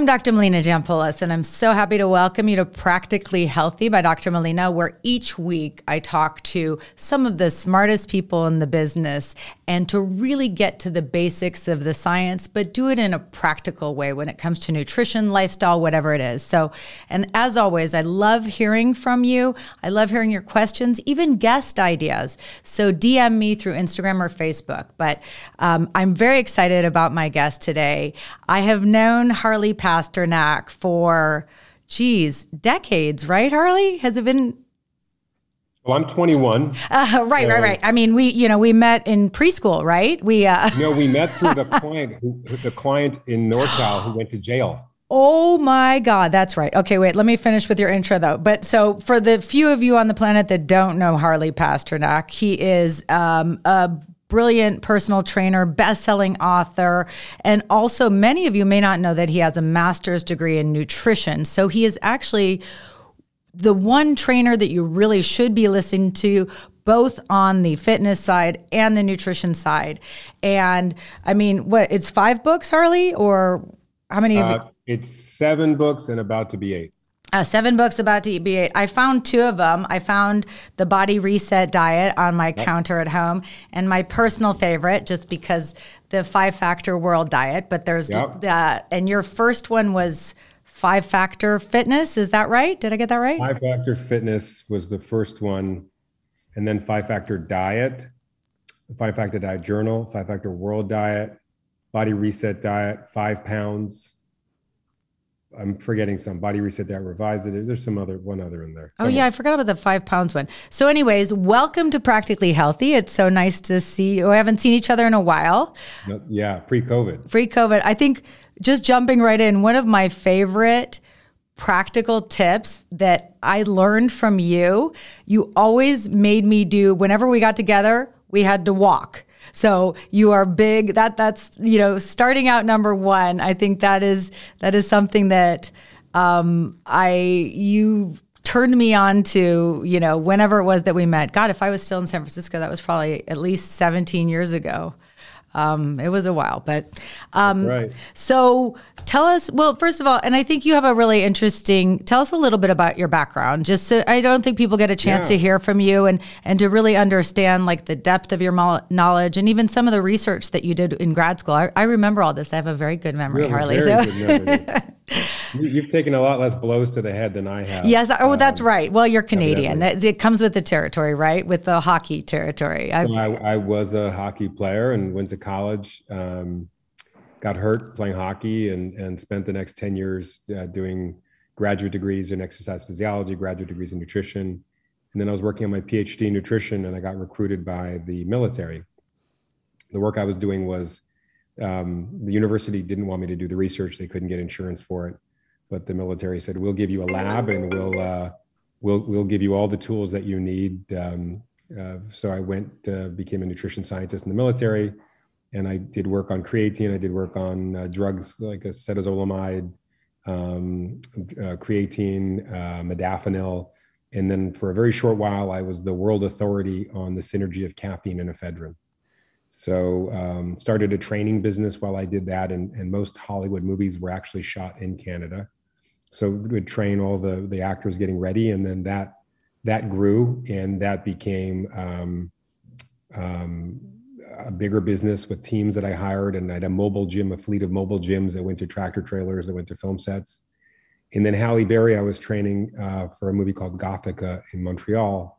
I'm Dr. Melina Jampolis, and I'm so happy to welcome you to Practically Healthy by Dr. Melina, where each week I talk to some of the smartest people in the business and to really get to the basics of the science, but do it in a practical way when it comes to nutrition, lifestyle, whatever it is. So, and as always, I love hearing from you. I love hearing your questions, even guest ideas. So, DM me through Instagram or Facebook. But um, I'm very excited about my guest today. I have known Harley Pasternak for, geez, decades, right, Harley? Has it been? Well, I'm 21. Uh, right, so, right, right. I mean, we, you know, we met in preschool, right? We, uh, no, we met through the client, who, the client in NorCal who went to jail. Oh my God, that's right. Okay, wait, let me finish with your intro though. But so, for the few of you on the planet that don't know Harley Pasternak, he is um, a brilliant personal trainer, best-selling author, and also many of you may not know that he has a master's degree in nutrition. So he is actually the one trainer that you really should be listening to both on the fitness side and the nutrition side. And I mean, what it's five books, Harley, or how many? Uh, it's seven books and about to be eight. Uh, seven books about to be eight. I found two of them. I found the Body Reset Diet on my yep. counter at home, and my personal favorite, just because the Five Factor World Diet. But there's yep. the and your first one was Five Factor Fitness. Is that right? Did I get that right? Five Factor Fitness was the first one, and then Five Factor Diet, Five Factor Diet Journal, Five Factor World Diet, Body Reset Diet, Five Pounds I'm forgetting some body reset that revised it. There's some other one other in there. Somewhere. Oh yeah, I forgot about the five pounds one. So, anyways, welcome to Practically Healthy. It's so nice to see you. We haven't seen each other in a while. Yeah, pre-COVID. Pre-COVID. I think just jumping right in, one of my favorite practical tips that I learned from you. You always made me do whenever we got together, we had to walk. So you are big. That that's you know starting out number one. I think that is that is something that um, I you turned me on to you know whenever it was that we met. God, if I was still in San Francisco, that was probably at least 17 years ago. Um, it was a while, but um, right. so tell us. Well, first of all, and I think you have a really interesting. Tell us a little bit about your background. Just so I don't think people get a chance yeah. to hear from you and and to really understand like the depth of your knowledge and even some of the research that you did in grad school. I, I remember all this. I have a very good memory, Harley. So. You've taken a lot less blows to the head than I have. Yes. Oh, um, that's right. Well, you're Canadian. It, it, comes with the territory, right? With the hockey territory. So I, I, was a hockey player and went to college. Um, got hurt playing hockey and and spent the next ten years uh, doing graduate degrees in exercise physiology, graduate degrees in nutrition, and then I was working on my PhD in nutrition, and I got recruited by the military. The work I was doing was um, the university didn't want me to do the research; they couldn't get insurance for it but the military said we'll give you a lab and we'll uh, we'll we'll give you all the tools that you need. Um, uh, so I went uh, became a nutrition scientist in the military, and I did work on creatine. I did work on uh, drugs like acetazolamide, um, uh, creatine, uh, modafinil, and then for a very short while I was the world authority on the synergy of caffeine and ephedrine. So um, started a training business while I did that, and, and most Hollywood movies were actually shot in Canada so would train all the the actors getting ready and then that that grew and that became um, um, a bigger business with teams that I hired and I had a mobile gym, a fleet of mobile gyms that went to tractor trailers, that went to film sets. And then Halle Berry, I was training uh, for a movie called Gothika in Montreal.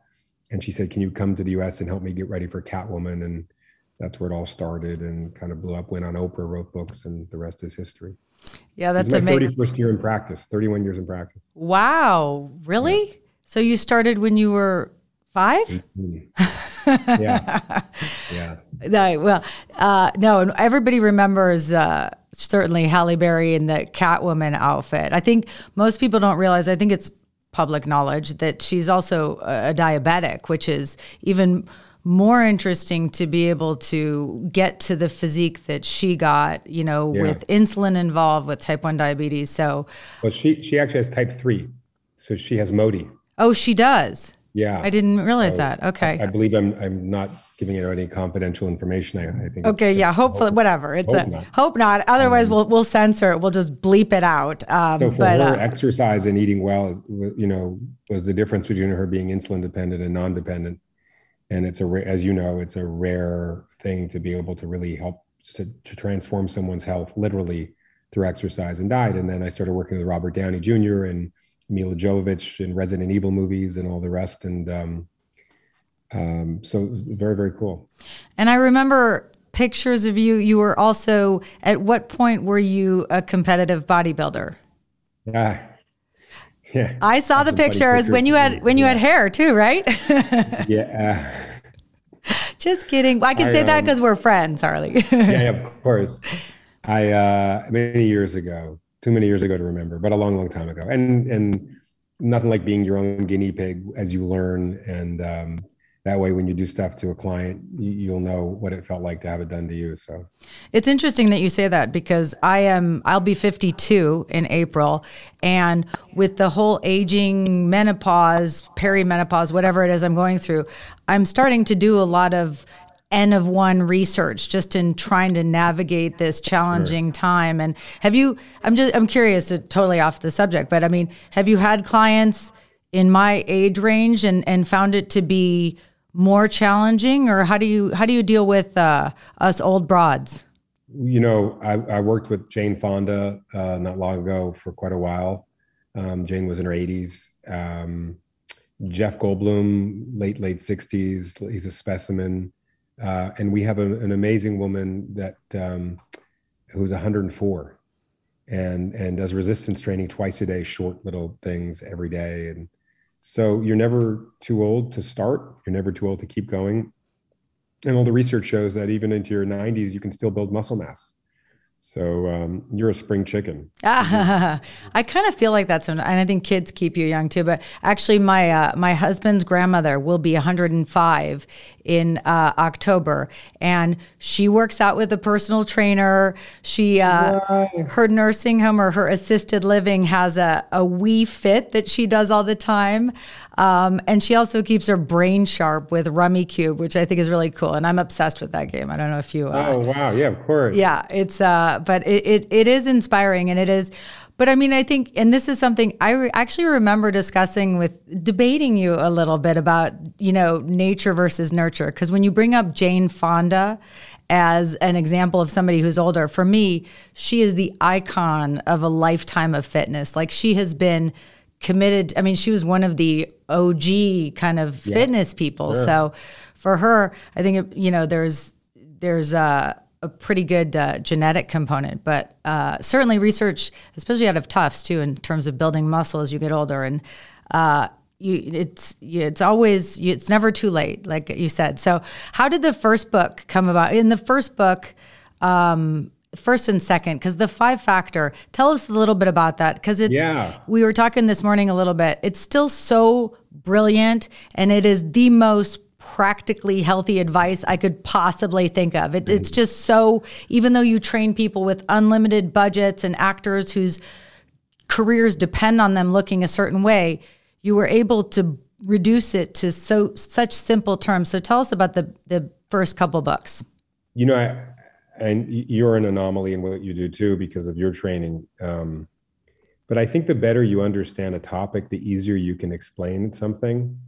And she said, Can you come to the US and help me get ready for Catwoman? And that's where it all started and kind of blew up, went on Oprah, wrote books, and the rest is history. Yeah, that's amazing. 31st year in practice, 31 years in practice. Wow, really? Yeah. So you started when you were five? yeah. Yeah. No, well, uh, no, everybody remembers uh, certainly Halle Berry in the Catwoman outfit. I think most people don't realize, I think it's public knowledge that she's also a diabetic, which is even more interesting to be able to get to the physique that she got, you know, yeah. with insulin involved with type 1 diabetes. So Well, she she actually has type 3. So she has MODY. Oh, she does. Yeah. I didn't realize so that. Okay. I, I, believe I'm I'm not giving you any confidential information. I, I think. Okay. yeah. Hopefully, hope, whatever. It's hope a not. hope not. Otherwise, um, we'll we'll censor it. We'll just bleep it out. Um, so for but, her, uh, exercise and eating well, is, you know, was the difference between her being insulin dependent and non-dependent. And it's a as you know, it's a rare thing to be able to really help to, to transform someone's health literally through exercise and diet. And then I started working with Robert Downey Jr. and Milla Jovovich in Resident Evil movies and all the rest. And um, um, so very, very cool. And I remember pictures of you. You were also, at what point were you a competitive bodybuilder? Yeah. Yeah. I saw the pictures when you had when you yeah. had hair too, right? yeah. Just kidding. I can I, say um, that because we're friends, Harley. yeah, of course. I uh, many years ago, too many years ago to remember, but a long, long time ago. And and nothing like being your own guinea pig as you learn. And um, that way, when you do stuff to a client, you, will know what it felt like to have it done to you. So it's interesting that you say that because I am I'll be 52 in April, and with the whole aging, menopause, perimenopause, whatever it is I'm going through, I'm starting to do a lot of N of one research just in trying to navigate this challenging sure. time. And have you, I'm just, I'm curious, to, totally off the subject, but I mean, have you had clients in my age range and, and found it to be more challenging or how do you, how do you deal with uh, us old broads? You know, I, I worked with Jane Fonda uh, not long ago for quite a while. Um, Jane was in her 80s. Um, Jeff Goldblum, late, late 60s. He's a specimen. Uh, and we have a, an amazing woman that um, who's 104 and and does resistance training twice a day, short little things every day. And so you're never too old to start. You're never too old to keep going. And all the research shows that even into your 90s, you can still build muscle mass. So um, you're a spring chicken. I kind of feel like that's, and I think kids keep you young too. But actually, my uh, my husband's grandmother will be 105 in uh, October, and she works out with a personal trainer. She uh, her nursing home or her assisted living has a a Wii Fit that she does all the time. Um, and she also keeps her brain sharp with Rummikub, which I think is really cool. And I'm obsessed with that game. I don't know if you. Uh, oh wow! Yeah, of course. Yeah, it's uh, but it, it it is inspiring, and it is. But I mean, I think, and this is something I re- actually remember discussing with debating you a little bit about, you know, nature versus nurture. Because when you bring up Jane Fonda as an example of somebody who's older, for me, she is the icon of a lifetime of fitness. Like she has been committed. I mean, she was one of the OG kind of yeah. fitness people. Sure. So for her, I think you know there's there's a, a pretty good uh, genetic component, but uh, certainly research, especially out of Tufts too, in terms of building muscle as you get older and. Uh, you, it's it's always it's never too late, like you said. So, how did the first book come about? In the first book, um, first and second because the five factor tell us a little bit about that because it's yeah. we were talking this morning a little bit it's still so brilliant and it is the most practically healthy advice i could possibly think of it, it's just so even though you train people with unlimited budgets and actors whose careers depend on them looking a certain way you were able to reduce it to so such simple terms so tell us about the the first couple books you know i and you're an anomaly in what you do too because of your training. Um, but I think the better you understand a topic, the easier you can explain something.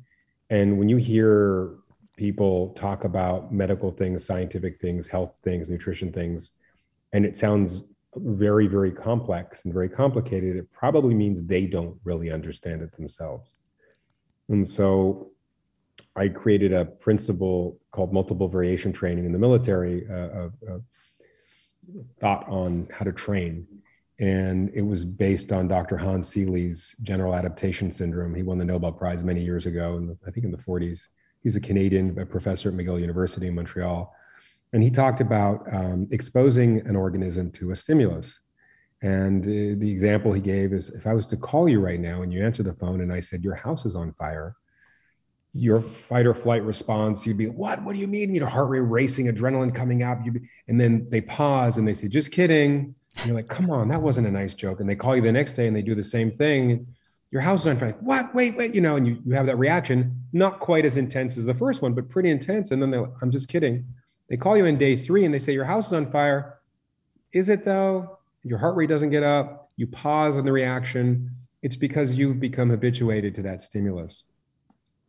And when you hear people talk about medical things, scientific things, health things, nutrition things, and it sounds very, very complex and very complicated, it probably means they don't really understand it themselves. And so I created a principle called multiple variation training in the military, uh, uh, thought on how to train. And it was based on Dr. Hans Selye's general adaptation syndrome. He won the Nobel Prize many years ago, in the, I think in the 40s. He's a Canadian a professor at McGill University in Montreal. And he talked about um, exposing an organism to a stimulus. And uh, the example he gave is if I was to call you right now and you answer the phone and I said, Your house is on fire, your fight or flight response, you'd be, what? What do you mean? You know, heart rate racing, adrenaline coming up. You'd be, and then they pause and they say, just kidding. And you're like, come on, that wasn't a nice joke. And they call you the next day and they do the same thing. Your house is on fire. What? Wait, wait, you know, and you, you have that reaction, not quite as intense as the first one, but pretty intense. And then they're, I'm just kidding. They call you in day three and they say, Your house is on fire. Is it though? Your heart rate doesn't get up. You pause on the reaction. It's because you've become habituated to that stimulus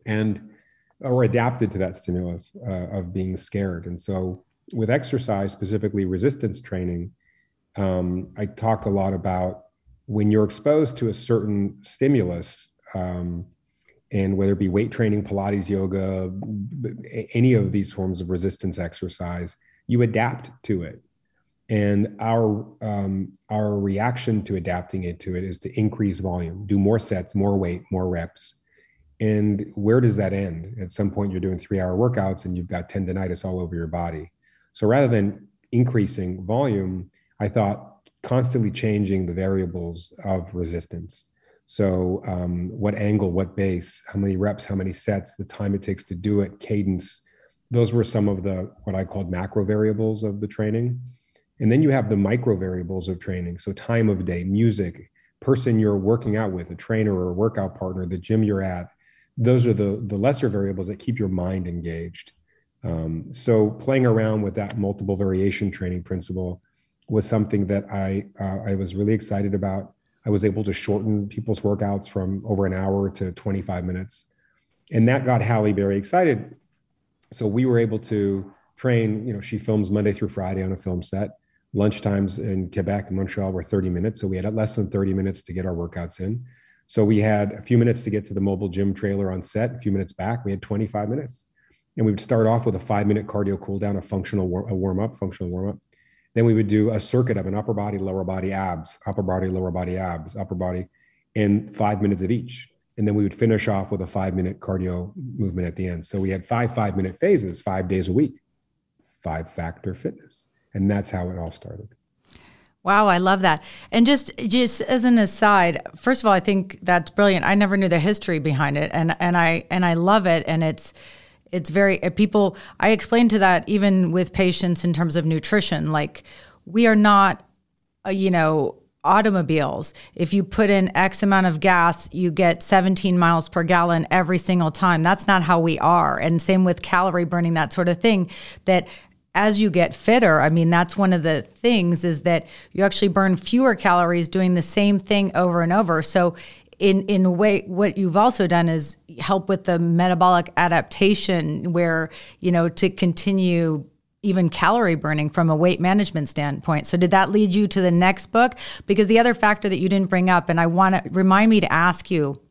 and or adapted to that stimulus uh, of being scared. And so with exercise, specifically resistance training, um, I talked a lot about when you're exposed to a certain stimulus, um, and whether it be weight training, Pilates, yoga, any of these forms of resistance exercise, you adapt to it. And our um, our reaction to adapting it to it is to increase volume, do more sets, more weight, more reps. And where does that end? At some point, you're doing three hour workouts and you've got tendonitis all over your body. So rather than increasing volume, I thought constantly changing the variables of resistance. So, um, what angle, what base, how many reps, how many sets, the time it takes to do it, cadence. Those were some of the what I called macro variables of the training. And then you have the micro variables of training. So, time of day, music, person you're working out with, a trainer or a workout partner, the gym you're at. Those are the, the lesser variables that keep your mind engaged. Um, so, playing around with that multiple variation training principle was something that I uh, I was really excited about. I was able to shorten people's workouts from over an hour to 25 minutes, and that got Halle very excited. So we were able to train. You know, she films Monday through Friday on a film set. Lunchtimes in Quebec and Montreal were 30 minutes, so we had less than 30 minutes to get our workouts in. So we had a few minutes to get to the mobile gym trailer on set. A few minutes back, we had 25 minutes, and we would start off with a five minute cardio cool down, a functional war- a warm up, functional warm up then we would do a circuit of an upper body, lower body abs, upper body, lower body abs, upper body, in five minutes of each. And then we would finish off with a five minute cardio movement at the end. So we had five five minute phases, five days a week, five factor fitness. And that's how it all started. Wow, I love that. And just just as an aside, first of all, I think that's brilliant. I never knew the history behind it and and I and I love it and it's it's very uh, people i explain to that even with patients in terms of nutrition like we are not uh, you know automobiles. If you put in x amount of gas you get 17 miles per gallon every single time. That's not how we are. And same with calorie burning that sort of thing that as you get fitter i mean that's one of the things is that you actually burn fewer calories doing the same thing over and over. So in in a way what you've also done is help with the metabolic adaptation where you know to continue even calorie burning from a weight management standpoint. So did that lead you to the next book? Because the other factor that you didn't bring up and i want to remind me to ask you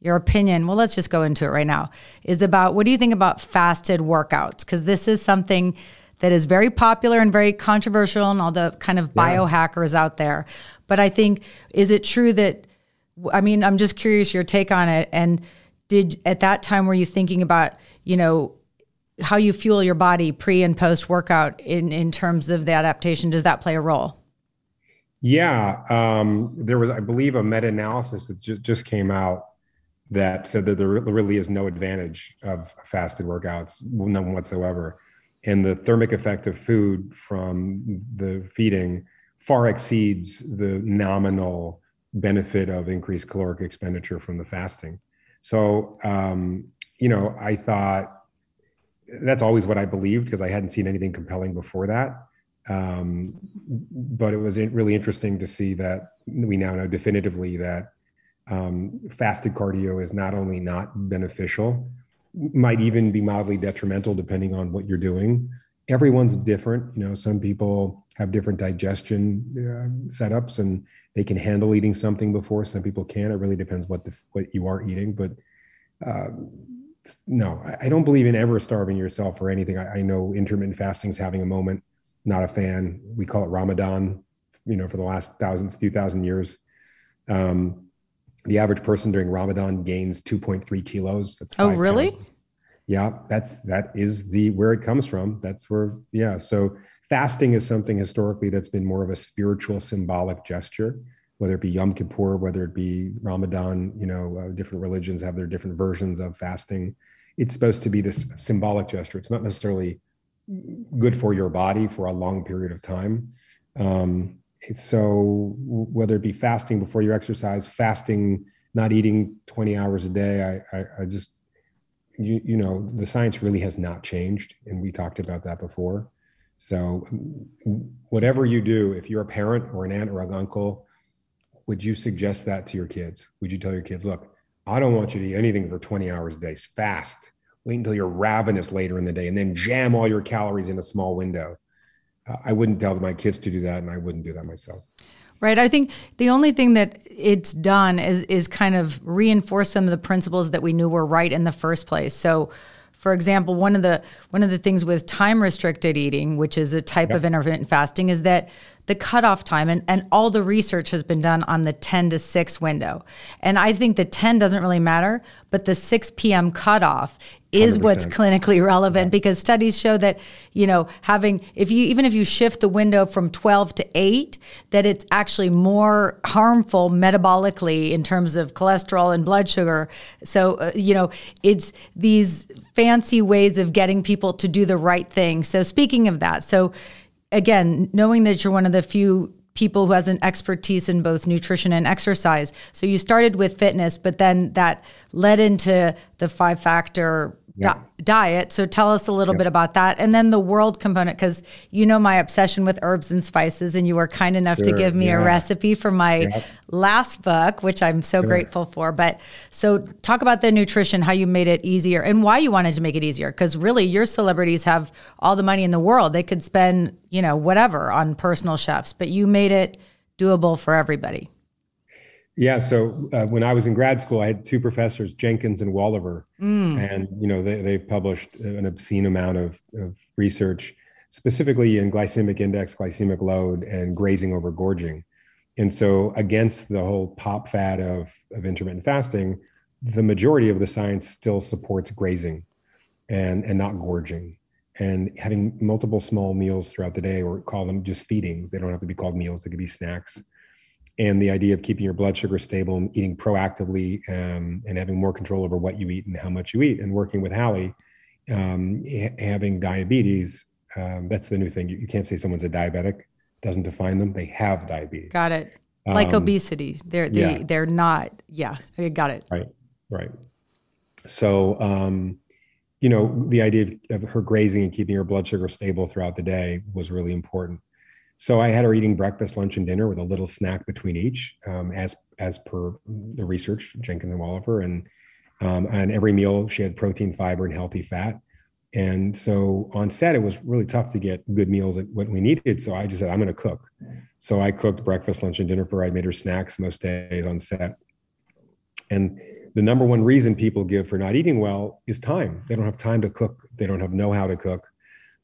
your opinion well let's just go into it right now is about what do you think about fasted workouts? Because this is something that is very popular and very controversial and all the kind of biohackers yeah. out there. But i think is it true that I mean, I'm just curious your take on it. And did at that time were you thinking about, you know, how you fuel your body pre and post workout in in terms of the adaptation? Does that play a role? Yeah, um, there was, I believe, a meta analysis that ju- just came out that said that there really is no advantage of fasted workouts, none whatsoever, and the thermic effect of food from the feeding far exceeds the nominal benefit of increased caloric expenditure from the fasting. So, um, you know, I thought that's always what I believed because I hadn't seen anything compelling before that. Um, but it was really interesting to see that we now know definitively that um, fasted cardio is not only not beneficial, might even be mildly detrimental depending on what you're doing. Everyone's different. You know, some people have different digestion uh, setups and they can handle eating something before. Some people can it really depends what the what you are eating but uh, no I, I, don't believe in ever starving yourself or anything. I, I, know intermittent fasting is having a moment. Not a fan. We call it ramadan you know for the last thousand few thousand years. Um, the average person during ramadan gains 2.3 kilos. That's oh really? pounds. yeah that's that is the where it comes from. That's where yeah so fasting is something historically that's been more of a spiritual symbolic gesture whether it be yom kippur whether it be ramadan you know uh, different religions have their different versions of fasting it's supposed to be this symbolic gesture it's not necessarily good for your body for a long period of time um, so whether it be fasting before you exercise fasting not eating 20 hours a day. I, I, I just, you, you know, the science really has not changed. And we talked about that before. So, whatever you do, if you're a parent or an aunt or an uncle, would you suggest that to your kids? Would you tell your kids, look, I don't want you to eat anything for 20 hours a day. Fast. Wait until you're ravenous later in the day and then jam all your calories in a small window. Uh, I wouldn't tell my kids to do that, and I wouldn't do that myself. Right. I think the only thing that it's done is is kind of reinforce some of the principles that we knew were right in the first place. So for example, one of the one of the things with time restricted eating, which is a type yep. of intermittent fasting, is that the cutoff time and, and all the research has been done on the 10 to 6 window. And I think the 10 doesn't really matter, but the 6 p.m. cutoff is 100%. what's clinically relevant because studies show that you know having if you even if you shift the window from 12 to 8 that it's actually more harmful metabolically in terms of cholesterol and blood sugar. So uh, you know it's these fancy ways of getting people to do the right thing. So speaking of that so again knowing that you're one of the few people who has an expertise in both nutrition and exercise. So you started with fitness, but then that led into the five factor yeah. di- diet. So tell us a little yeah. bit about that. And then the world component, because you know my obsession with herbs and spices, and you were kind enough sure. to give me yeah. a recipe for my last book, which I'm so sure. grateful for. But so talk about the nutrition, how you made it easier, and why you wanted to make it easier. Because really, your celebrities have all the money in the world. They could spend, you know, whatever on personal chefs, but you made it doable for everybody. Yeah. So uh, when I was in grad school, I had two professors, Jenkins and Wolever, mm. and you know they they published an obscene amount of, of research, specifically in glycemic index, glycemic load, and grazing over gorging. And so, against the whole pop fad of of intermittent fasting, the majority of the science still supports grazing, and and not gorging, and having multiple small meals throughout the day, or call them just feedings. They don't have to be called meals; they could be snacks and the idea of keeping your blood sugar stable and eating proactively um, and having more control over what you eat and how much you eat and working with Halle, um, having diabetes, um, that's the new thing. You, you, can't say someone's a diabetic, doesn't define them. They have diabetes. Got it. Like um, obesity. They're, they, yeah. they're not, yeah, I got it. Right, right. So, um, you know, the idea of, of her grazing and keeping her blood sugar stable throughout the day was really important. So I had her eating breakfast, lunch, and dinner with a little snack between each, um, as as per the research, Jenkins and Wolever, and um, and every meal she had protein, fiber, and healthy fat. And so on set, it was really tough to get good meals at what we needed. So I just said, I'm going to cook. So I cooked breakfast, lunch, and dinner for her. I made her snacks most days on set. And the number one reason people give for not eating well is time. They don't have time to cook. They don't have know how to cook.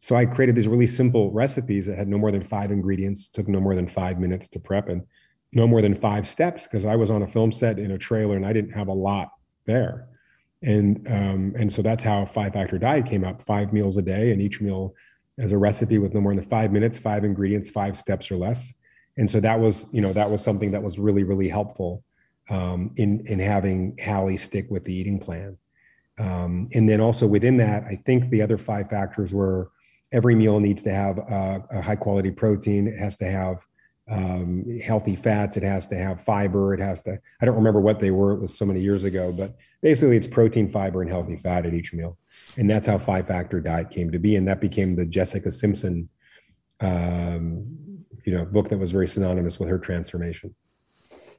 So I created these really simple recipes that had no more than five ingredients, took no more than five minutes to prep, and no more than five steps because I was on a film set in a trailer and I didn't have a lot there. And um, and so that's how Five Factor Diet came up: five meals a day, and each meal as a recipe with no more than five minutes, five ingredients, five steps or less. And so that was, you know, that was something that was really, really helpful um, in in having Halle stick with the eating plan. Um, and then also within that, I think the other five factors were every meal needs to have a, a high quality protein. It has to have um, healthy fats. It has to have fiber. It has to, I don't remember what they were. It was so many years ago, but basically it's protein, fiber, and healthy fat at each meal. And that's how five factor diet came to be. And that became the Jessica Simpson, um, you know, book that was very synonymous with her transformation.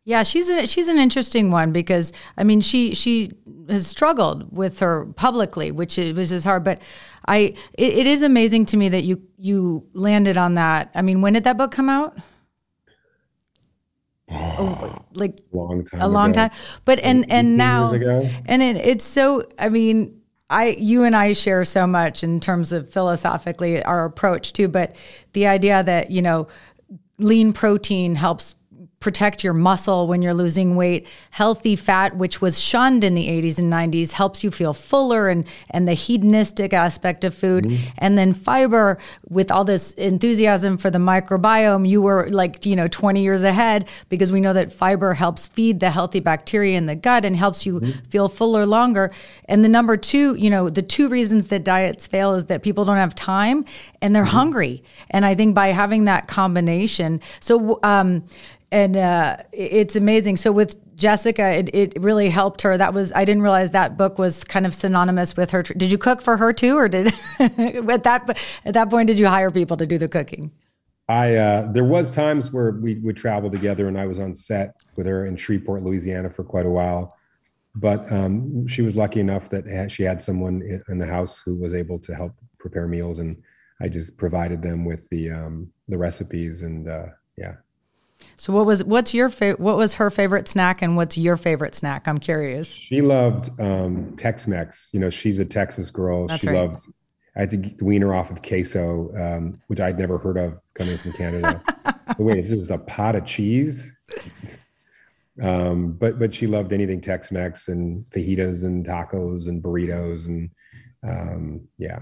Yeah, she's a, she's an interesting one because I mean she she has struggled with her publicly, which is which is hard. But I it, it is amazing to me that you you landed on that. I mean, when did that book come out? Oh, like long time a long time but and and now and it, it's so i mean i you and i share so much in terms of philosophically our approach too but the idea that you know lean protein helps protect your muscle when you're losing weight. Healthy fat, which was shunned in the 80s and 90s, helps you feel fuller and and the hedonistic aspect of food. Mm-hmm. And then fiber, with all this enthusiasm for the microbiome, you were like you know 20 years ahead because we know that fiber helps feed the healthy bacteria in the gut and helps you mm-hmm. feel fuller longer. And the number two, you know, the two reasons that diets fail is that people don't have time and they're mm-hmm. hungry. And I think by having that combination, so um, and uh, it's amazing. So with Jessica, it, it really helped her. That was I didn't realize that book was kind of synonymous with her. Did you cook for her too, or did at that at that point did you hire people to do the cooking? I uh, there was times where we would travel together, and I was on set with her in Shreveport, Louisiana, for quite a while. But um, she was lucky enough that she had someone in the house who was able to help prepare meals, and I just provided them with the um, the recipes, and uh, yeah. So what was what's your favorite? What was her favorite snack, and what's your favorite snack? I'm curious. She loved um, Tex-Mex. You know, she's a Texas girl. That's she right. loved. I had to wean her off of queso, um, which I'd never heard of coming from Canada. but wait, it's just a pot of cheese. um, but but she loved anything Tex-Mex and fajitas and tacos and burritos and um, yeah,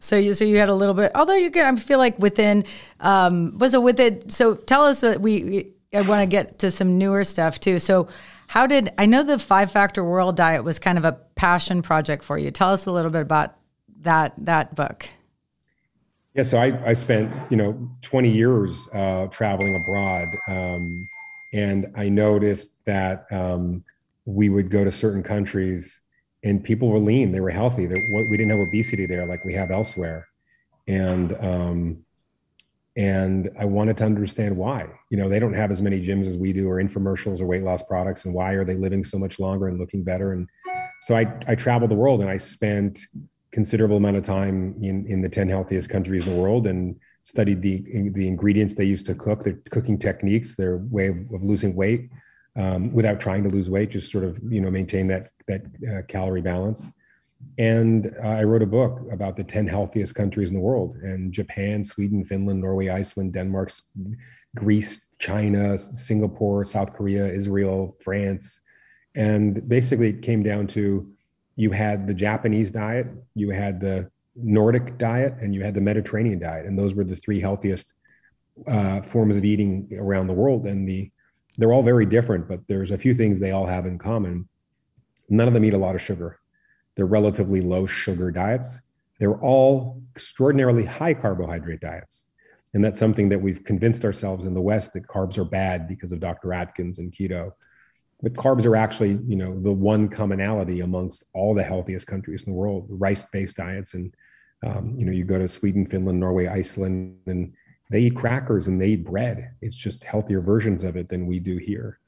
so you so you had a little bit. Although you I feel like within um, was it with it. So tell us that we. we I want to get to some newer stuff too. So how did I know the Five Factor World Diet was kind of a passion project for you? Tell us a little bit about that that book. Yeah, so I, I spent you know 20 years uh, traveling abroad, um, and I noticed that um, we would go to certain countries and people were lean they were healthy. They, we didn't have obesity there like we have elsewhere. And um, and i wanted to understand why. You know they don't have as many gyms as we do or infomercials or weight loss products and why are they living so much longer and looking better? And so i i traveled the world and i spent considerable amount of time in in the 10 healthiest countries in the world and studied the the ingredients they used to cook their cooking techniques their way of losing weight um, without trying to lose weight, just sort of you know maintain that that uh, calorie balance. And uh, I wrote a book about the 10 healthiest countries in the world and Japan, Sweden, Finland, Norway, Iceland, Denmark, Greece, China, Singapore, South Korea, Israel, France. And basically, it came down to you had the Japanese diet, you had the Nordic diet, and you had the Mediterranean diet. And those were the three healthiest uh, forms of eating around the world. And the they're all very different, but there's a few things they all have in common. None of them eat a lot of sugar. They're relatively low sugar diets. They're all extraordinarily high carbohydrate diets. And that's something that we've convinced ourselves in the West that carbs are bad because of Dr. Atkins and keto. But carbs are actually, you know, the one commonality amongst all the healthiest countries in the world, rice-based diets. And um, you know, you go to Sweden, Finland, Norway, Iceland, and they eat crackers and they eat bread. It's just healthier versions of it than we do here.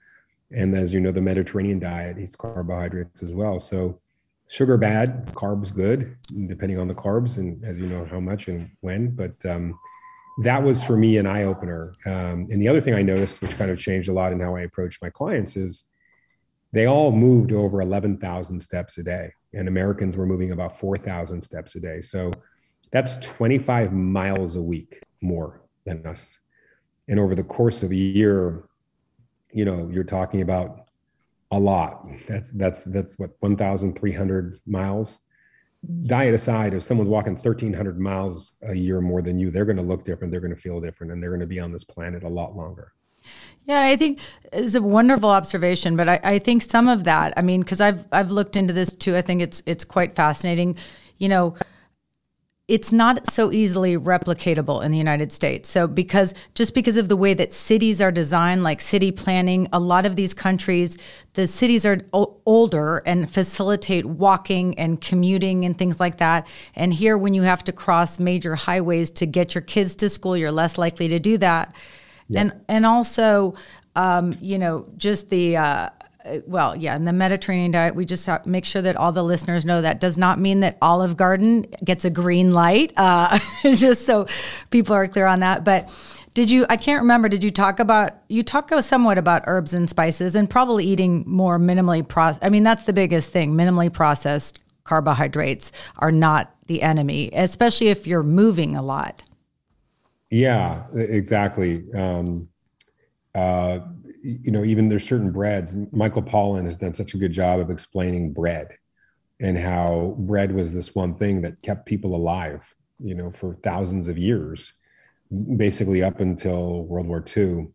And as you know, the Mediterranean diet eats carbohydrates as well. So sugar bad, carbs good, depending on the carbs and as you know how much and when. But um, that was for me an eye opener. Um, and the other thing I noticed, which kind of changed a lot in how I approach my clients, is they all moved over 11,000 steps a day, and Americans were moving about 4,000 steps a day. So that's 25 miles a week more than us. And over the course of a year, you know, you're talking about a lot. That's that's that's what 1,300 miles. Mm-hmm. Diet aside, if someone's walking 1,300 miles a year more than you, they're going to look different. They're going to feel different, and they're going to be on this planet a lot longer. Yeah, I think it's a wonderful observation, but I, I think some of that, I mean, because I've I've looked into this too. I think it's it's quite fascinating. You know, it's not so easily replicatable in the United States. So because just because of the way that cities are designed like city planning, a lot of these countries the cities are o- older and facilitate walking and commuting and things like that. And here when you have to cross major highways to get your kids to school, you're less likely to do that. And and also um, you know, just the uh, well, yeah, in the Mediterranean diet, we just make sure that all the listeners know that does not mean that Olive Garden gets a green light, uh, just so people are clear on that. But did you, I can't remember, did you talk about, you talk somewhat about herbs and spices and probably eating more minimally processed. I mean, that's the biggest thing. Minimally processed carbohydrates are not the enemy, especially if you're moving a lot. Yeah, exactly. Um, uh, you know, even there's certain breads. Michael Pollan has done such a good job of explaining bread and how bread was this one thing that kept people alive, you know, for thousands of years, basically up until World War II,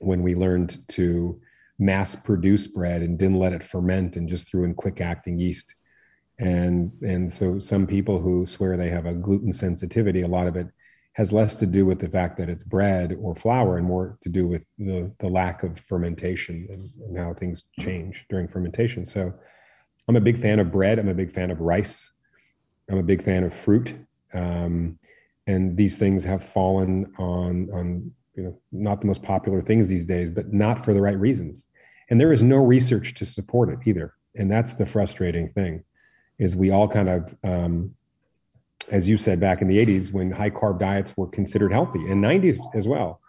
when we learned to mass produce bread and didn't let it ferment and just threw in quick acting yeast. And and so some people who swear they have a gluten sensitivity, a lot of it has less to do with the fact that it's bread or flour and more to do with the, the lack of fermentation and, and how things change during fermentation. So I'm a big fan of bread. I'm a big fan of rice. I'm a big fan of fruit. Um, and these things have fallen on, on, you know, not the most popular things these days, but not for the right reasons. And there is no research to support it either. And that's the frustrating thing is we all kind of um, as you said back in the 80s when high carb diets were considered healthy and 90s as well.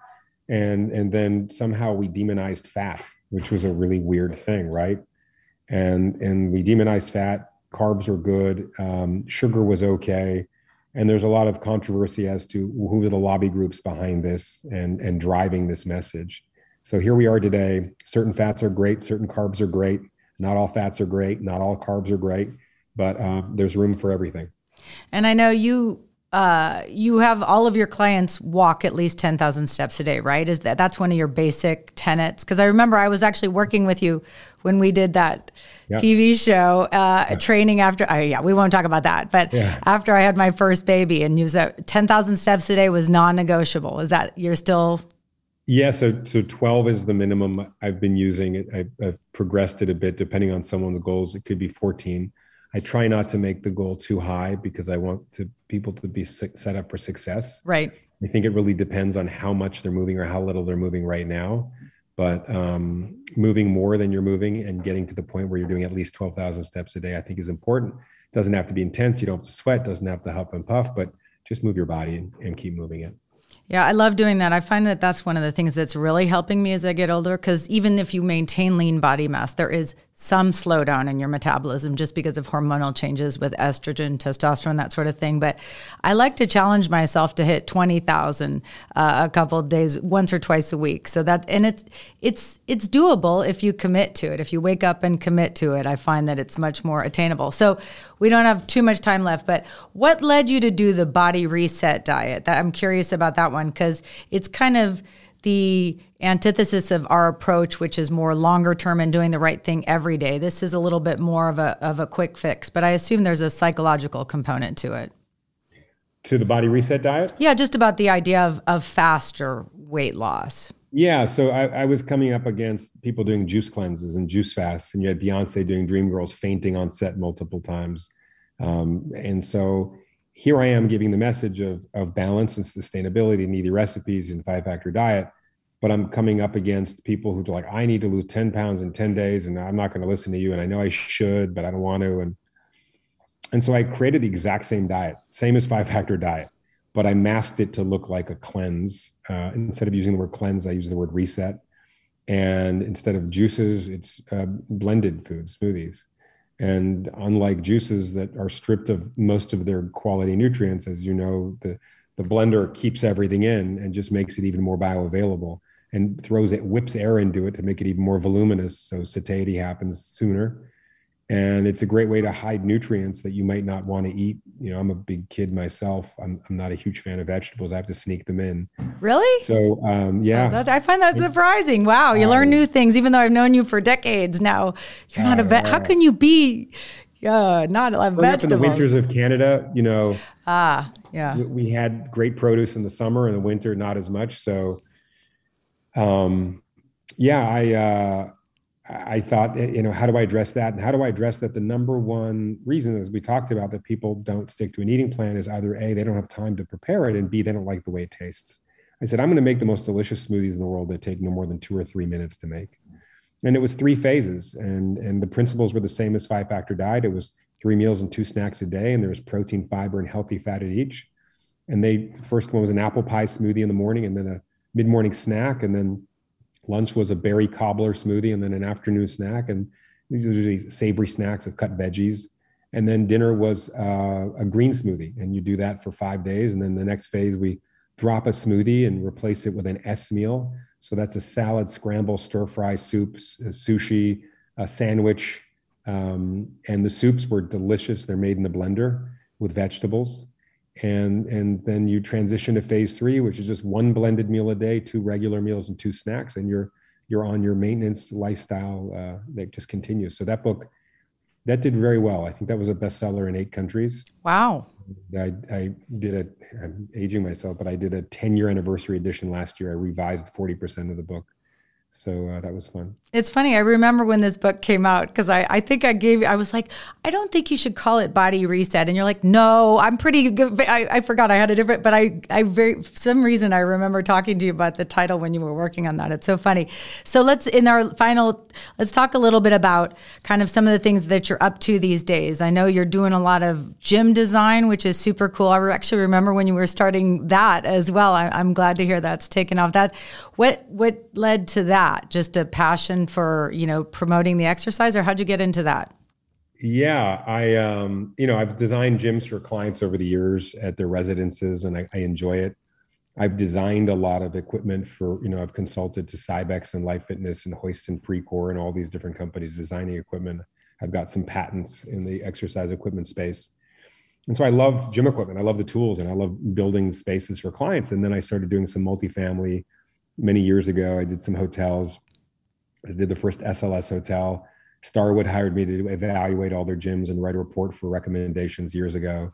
And and then somehow we demonized fat which was a really weird thing right? And and we demonized fat carbs were good um, sugar was okay. And there's a lot of controversy as to who are the lobby groups behind this and and driving this message. So here we are today. Certain fats are great certain carbs are great. Not all fats are great not all carbs are great but uh, there's room for everything and I know you uh, you have all of your clients walk at least 10,000 steps a day, right? Is that that's one of your basic tenets? Because I remember I was actually working with you when we did that. TV show, uh, training after, uh, yeah, we won't talk about that, but yeah. after I had my first baby and you said 10,000 steps a day was non-negotiable. Is that, you're still? Yeah. So, so 12 is the minimum I've been using it. I've, I've progressed it a bit depending on someone's goals. It could be 14. I try not to make the goal too high because I want to people to be set up for success. Right. I think it really depends on how much they're moving or how little they're moving right now. But um, moving more than you're moving and getting to the point where you're doing at least 12,000 steps a day, I think is important. It doesn't have to be intense. You don't have to sweat. Doesn't have to huff and puff, but just move your body and, and keep moving it. Yeah, I love doing that. I find that that's one of the things that's really helping me as I get older because even if you maintain lean body mass, there is some slowdown in your metabolism just because of hormonal changes with estrogen, testosterone, that sort of thing. But I like to challenge myself to hit 20,000 uh, a couple days, once or twice a week. So that, and it's, it's, it's doable if you commit to it. If you wake up and commit to it, I find that it's much more attainable. So we don't have too much time left, but what led you to do the body reset diet? That I'm curious about that one because it's kind of, the antithesis of our approach, which is more longer term and doing the right thing every day. This is a little bit more of a of a quick fix, but I assume there's a psychological component to it. To the body reset diet? Yeah, just about the idea of of faster weight loss. Yeah, so I, I was coming up against people doing juice cleanses and juice fasts, and you had Beyonce doing Dreamgirls fainting on set multiple times, um, and so here I am giving the message of, of balance and sustainability and easy recipes and five factor diet. But I'm coming up against people who are like, I need to lose 10 pounds in 10 days and I'm not going to listen to you. And I know I should, but I don't want to. And, and so I created the exact same diet, same as five factor diet, but I masked it to look like a cleanse. Uh, instead of using the word cleanse, I use the word reset. And instead of juices, it's uh, blended food, smoothies. And unlike juices that are stripped of most of their quality nutrients, as you know, the, the blender keeps everything in and just makes it even more bioavailable and throws it, whips air into it to make it even more voluminous. So satiety happens sooner and it's a great way to hide nutrients that you might not want to eat. You know, I'm a big kid myself. I'm, I'm not a huge fan of vegetables. I have to sneak them in. Really? So, um, yeah. Oh, I find that surprising. Wow, you um, learn new things, even though I've known you for decades now. You're not a vet. How can you be uh, not a vegetable? In the winters of Canada, you know. Ah, yeah. We, we had great produce in the summer, and the winter not as much. So, um, yeah, I. Uh, I thought, eh, you know, how do I address that? And how do I address that? The number one reason, as we talked about, that people don't stick to an eating plan is either A, they don't have time to prepare it, and B, they don't like the way it tastes. I said, I'm going to make the most delicious smoothies in the world that take no more than two or three minutes to make. And it was three phases, and, and the principles were the same as five factor diet. It was three meals and two snacks a day, and there was protein, fiber, and healthy fat at each. And they first one was an apple pie smoothie in the morning, and then a mid morning snack, and then Lunch was a berry cobbler smoothie and then an afternoon snack. And these were usually savory snacks of cut veggies. And then dinner was uh, a green smoothie. And you do that for five days. And then the next phase, we drop a smoothie and replace it with an S meal. So that's a salad, scramble, stir fry, soups, sushi, a sandwich. Um, and the soups were delicious. They're made in the blender with vegetables and and then you transition to phase three which is just one blended meal a day two regular meals and two snacks and you're you're on your maintenance lifestyle uh, that just continues so that book that did very well. I think that was a bestseller in eight countries. Wow. I, I did a, I'm aging myself, but I did a 10 year anniversary edition last year. I revised 40% of the book. So uh, that was fun. It's funny. I remember when this book came out because I, I think I gave, I was like, I don't think you should call it Body Reset. And you're like, no, I'm pretty good. I, I forgot I had a different, but I, I very, for some reason, I remember talking to you about the title when you were working on that. It's so funny. So let's, in our final, let's talk a little bit about kind of some of the things that you're up to these days. I know you're doing a lot of gym design, which is super cool. I actually remember when you were starting that as well. I, I'm glad to hear that's taken off. That, what, what led to that? That? Just a passion for, you know, promoting the exercise or how'd you get into that? Yeah, I um, you know, I've designed gyms for clients over the years at their residences and I, I enjoy it. I've designed a lot of equipment for, you know, I've consulted to Cybex and Life Fitness and Hoist and Precor and all these different companies designing equipment. I've got some patents in the exercise equipment space. And so I love gym equipment. I love the tools and I love building spaces for clients. And then I started doing some multifamily many years ago. I did some hotels. I did the first SLS hotel. Starwood hired me to evaluate all their gyms and write a report for recommendations years ago.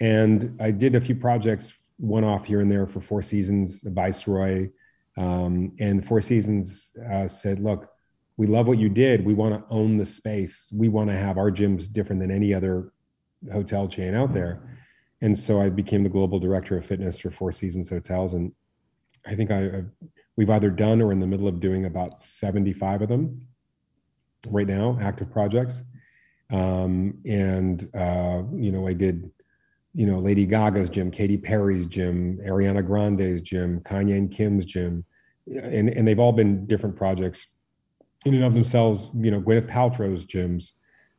And I did a few projects, one off here and there for Four Seasons, Viceroy. Um, and Four Seasons uh, said, look, we love what you did. We want to own the space. We want to have our gyms different than any other hotel chain out there. And so I became the global director of fitness for Four Seasons Hotels. And I think I, I've, we've either done or in the middle of doing about 75 of them right now, active projects. Um, and, uh, you know, I did, you know, Lady Gaga's gym, Katy Perry's gym, Ariana Grande's gym, Kanye and Kim's gym. And, and they've all been different projects in and of themselves, you know, Gwyneth Paltrow's gyms.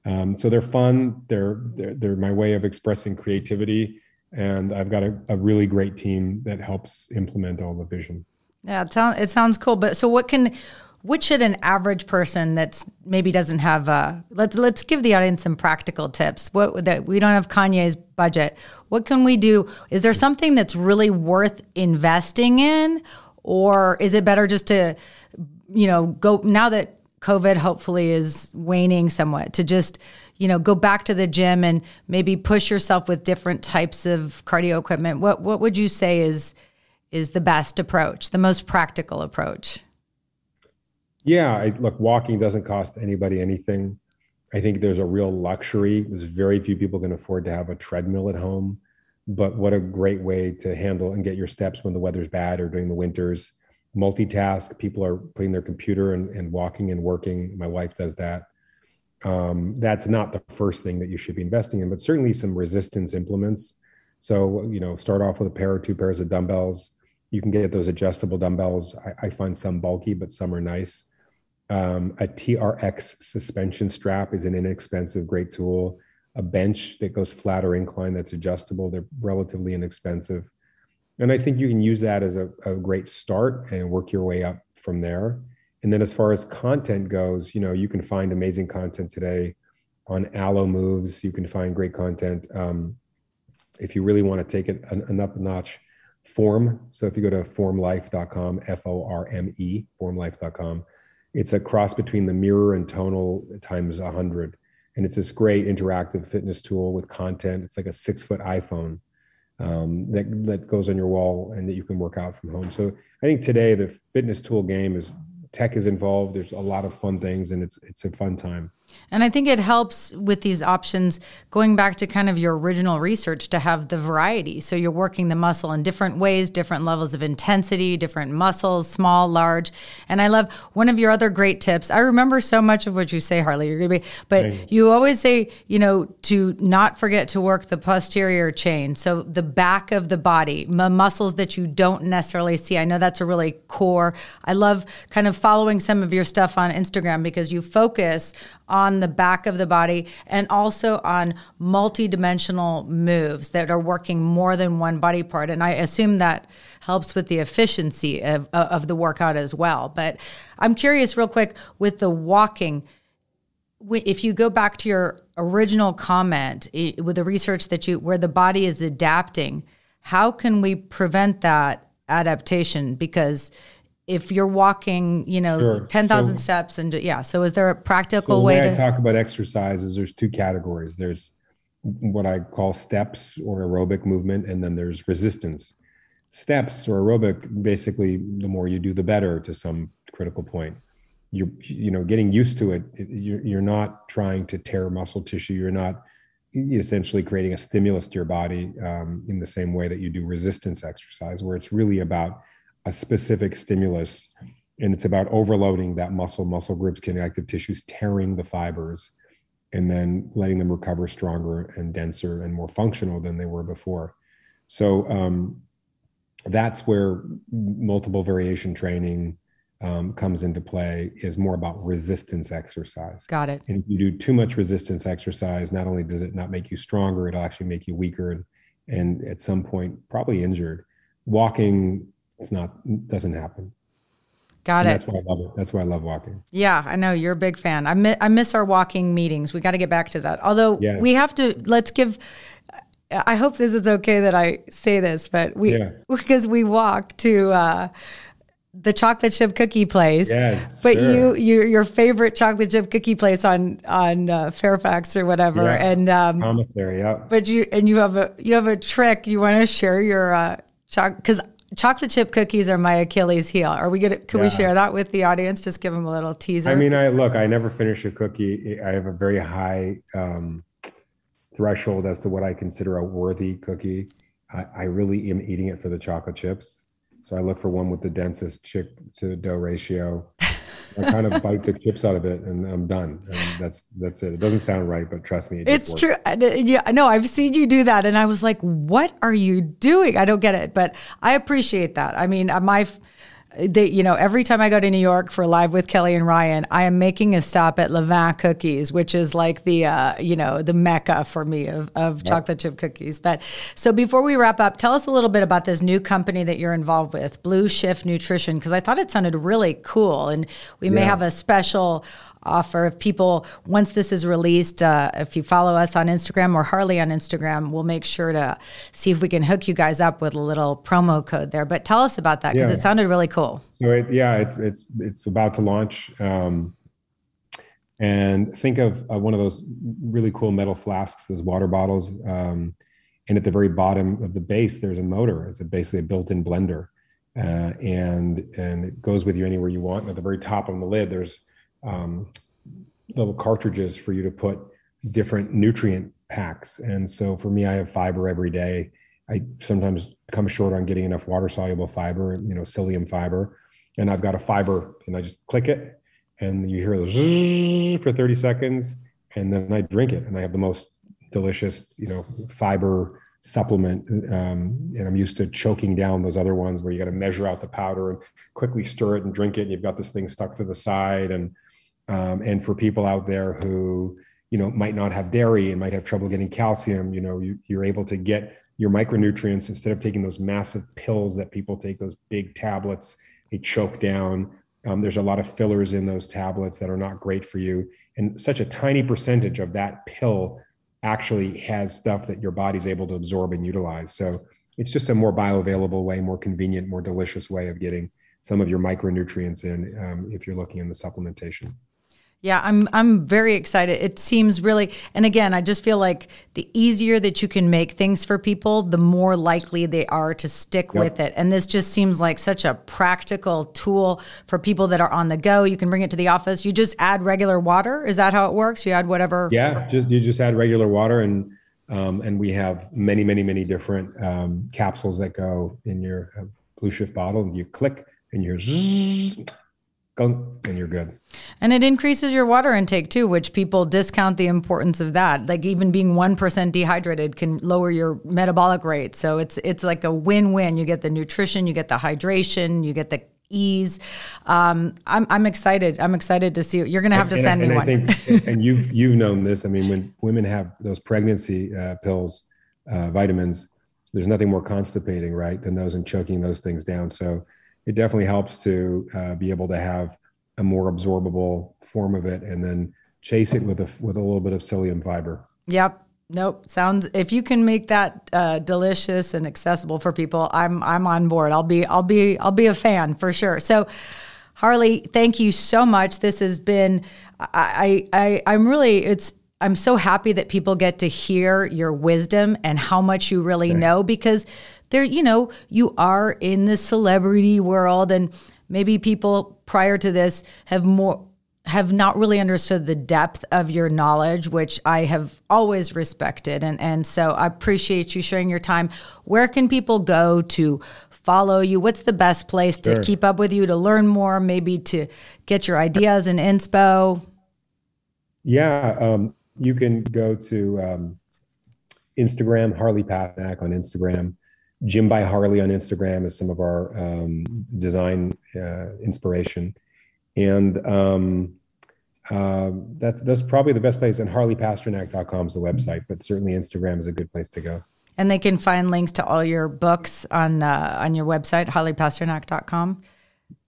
Um, so they're fun. They're, they're, they're my way of expressing creativity and I've got a, a, really great team that helps implement all the vision. Yeah, it sounds it sounds cool. But so, what can what should an average person that's maybe doesn't have uh, let's let's give the audience some practical tips. What that we don't have Kanye's budget. What can we do? Is there something that's really worth investing in, or is it better just to you know go now that COVID hopefully is waning somewhat to just you know, go back to the gym and maybe push yourself with different types of cardio equipment. What what would you say is is the best approach, the most practical approach? Yeah, I, look, walking doesn't cost anybody anything. I think there's a real luxury. There's very few people can afford to have a treadmill at home, but what a great way to handle and get your steps when the weather's bad or during the winters. Multitask. People are putting their computer and, and walking and working. My wife does that um, that's not the first thing that you should be investing in, but certainly some resistance implements. So, you know, start off with a pair or two pairs of dumbbells. You can get those adjustable dumbbells. I, I find some bulky, but some are nice. Um, a TRX suspension strap is an inexpensive, great tool. A bench that goes flat or incline that's adjustable, they're relatively inexpensive. And I think you can use that as a, a great start and work your way up from there. And then as far as content goes, you know, you can find amazing content today on Alo Moves. You can find great content. Um, if you really want to take it an, an up notch, Forme. So if you go to formelife.com, F O R M E, formelife.com, it's a cross between the mirror and tonal times 100. And it's this great interactive fitness tool with content. It's like a six foot iPhone um, that, that goes on your wall and that you can work out from home. So I think today the fitness tool game is tech is involved. There's a lot of fun things, and it's it's a fun time. And I think it helps with these options going back to kind of your original research to have the variety. So you're working the muscle in different ways, different levels of intensity, different muscles, small, large. And I love one of your other great tips. I remember so much of what you say, Harley. You're gonna be, but you. you always say, you know, to not forget to work the posterior chain. So the back of the body, the muscles that you don't necessarily see. I know that's a really core. I love kind of following some of your stuff on Instagram because you focus on the back of the body and also on multidimensional moves that are working more than one body part. And I assume that helps with the efficiency of, uh, of the workout as well. But I'm curious, real quick, with the walking, if you go back to your original comment with the research that you, where the body is adapting, how can we prevent that adaptation? Because if you're walking, you know, Sure. 10,000 So- steps and yeah. So is there a practical So the way way I to talk about exercises? there's two categories. There's what I call steps or aerobic movement, and then there's resistance. Steps or aerobic, basically, the more you do, the better to some critical point. You're, you know, getting used to it. it- You're, you're not trying to tear muscle tissue. You're not essentially creating a stimulus to your body um, in the same way that you do resistance exercise, where it's really about a specific stimulus and it's about overloading that muscle, muscle groups, connective tissues, tearing the fibers, and then letting them recover stronger and denser and more functional than they were before. So um, that's where multiple variation training um, comes into play. Is more about resistance exercise. got it. And if you do too much resistance exercise, not only does it not make you stronger, it'll actually make you weaker and, and at some point probably injured. Walking, it's not doesn't happen. Got And it. that's why I love it. That's why I love walking. Yeah, I know you're a big fan. I miss, I miss our walking meetings. We got to get back to that. Although Yeah. we have to, let's give. I hope this is okay that I say this, but we Yeah. because we walk to uh, the chocolate chip cookie place. Yes, but sure. you, you, your favorite chocolate chip cookie place on on uh, Fairfax or whatever, Yeah. and um, Commissary, yeah. but you and you have a you have a trick. You want to share your uh, choc because chocolate chip cookies are my Achilles heel. Are we gonna? Can we share that with the audience? Just give them a little teaser. I mean, I look, I never finish a cookie. I have a very high um, threshold as to what I consider a worthy cookie. I, I really am eating it for the chocolate chips. So I look for one with the densest chip to dough ratio. I kind of bite the chips out of it and I'm done. And that's that's it. It doesn't sound right, but trust me, it It's true. Yeah, no, I've seen you do that, and I was like, "What are you doing?" I don't get it, but I appreciate that. I mean, uh, my, they, you know, every time I go to New York for Live with Kelly and Ryan, I am making a stop at Levain Cookies, which is like the, uh, you know, the mecca for me of, of chocolate chip cookies. But so before we wrap up, tell us a little bit about this new company that you're involved with, Blue Shift Nutrition, because I thought it sounded really cool, and we may have a special offer if people once this is released uh, if you follow us on instagram or harley on instagram we'll make sure to see if we can hook you guys up with a little promo code there but tell us about that because Yeah. it sounded really cool So it, yeah, it's it's it's about to launch, um, and think of uh, one of those really cool metal flasks, those water bottles, um, and at the very bottom of the base, there's a motor. It's a, basically a built-in blender, uh, and and it goes with you anywhere you want. And at the very top on the lid, there's um, little cartridges for you to put different nutrient packs. And so for me, I have fiber every day. I sometimes come short on getting enough water soluble fiber, you know, psyllium fiber. And I've got a fiber and I just click it and you hear the for 30 seconds and then I drink it and I have the most delicious, you know, fiber supplement. Um, and I'm used to choking down those other ones where you got to measure out the powder and quickly stir it and drink it. And you've got this thing stuck to the side. And, um, and for people out there who, you know, might not have dairy and might have trouble getting calcium, you know, you, you're able to get your micronutrients instead of taking those massive pills that people take, those big tablets, they choke down. Um, there's a lot of fillers in those tablets that are not great for you. And such a tiny percentage of that pill actually has stuff that your body's able to absorb and utilize. So it's just a more bioavailable way, more convenient, more delicious way of getting some of your micronutrients in um, if you're looking in the supplementation. Yeah, I'm I'm very excited. It seems really and again, I just feel like the easier that you can make things for people, the more likely they are to stick Yep. with it. And this just seems like such a practical tool for people that are on the go. You can bring it to the office. You just add regular water. Is that how it works? You add whatever Yeah, just you just add regular water and um, and we have many, many, many different um, capsules that go in your uh, blue shift bottle, and you click and you're zzz, gunk, and you're good. And it increases your water intake too, which people discount the importance of that. Like even being 1% dehydrated can lower your metabolic rate. So it's it's like a win-win. You get the nutrition, you get the hydration, you get the ease. Um, I'm I'm excited. I'm excited to see you. You're going to have to And- send and me I one. think, and you you've known this. I mean, when women have those pregnancy uh, pills, uh, vitamins, there's nothing more constipating, right, than those and choking those things down. So it definitely helps to uh, be able to have a more absorbable form of it, and then chase it with a with a little bit of psyllium fiber. Yep. Nope. Sounds if you can make that uh, delicious and accessible for people, I'm I'm on board. I'll be I'll be I'll be a fan for sure. So Harley, thank you so much. This has been I I I'm really it's I'm so happy that people get to hear your wisdom and how much you really know because there you know you are in the celebrity world and maybe people prior to this have more have not really understood the depth of your knowledge, which I have always respected. And, and so I appreciate you sharing your time. Where can people go to follow you? What's the best place to sure. keep up with you, to learn more, maybe to get your ideas and inspo? Yeah, um, you can go to um, Instagram, Harley Pasternak on Instagram. Gym by Harley on Instagram is some of our um, design uh, inspiration and um, uh, that's that's probably the best place. And HarleyPasternak.com is the website, but certainly Instagram is a good place to go. And they can find links to all your books on uh, on your website, HarleyPasternak.com.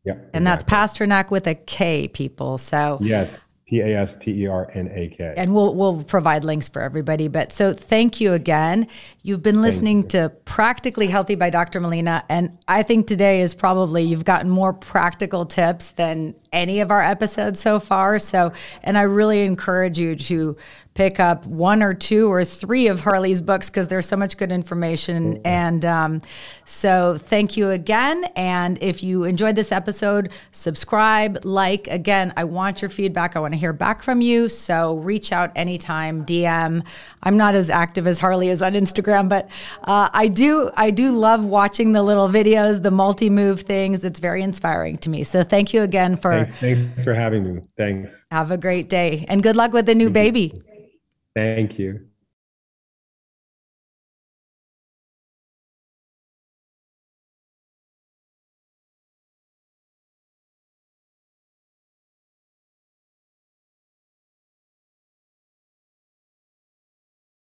Yeah, and exactly. that's Pasternak with a K, people. So yes, P A S T E R N A K. And we'll we'll provide links for everybody. But so thank you again. You've been listening to Practically Healthy by Dr. Melina, and I think today is probably you've gotten more practical tips than any of our episodes so far. So, and I really encourage you to pick up one or two or three of Harley's books because there's so much good information. And um, so, thank you again. And if you enjoyed this episode, subscribe, like. Again, I want your feedback. I want to hear back from you. So, reach out anytime, DM. I'm not as active as Harley is on Instagram, but uh, I do. I do love watching the little videos, the multi-move things. It's very inspiring to me. So, thank you again for. Thanks, thanks for having me. Thanks. Have a great day and good luck with the new Thank baby. You. Thank you.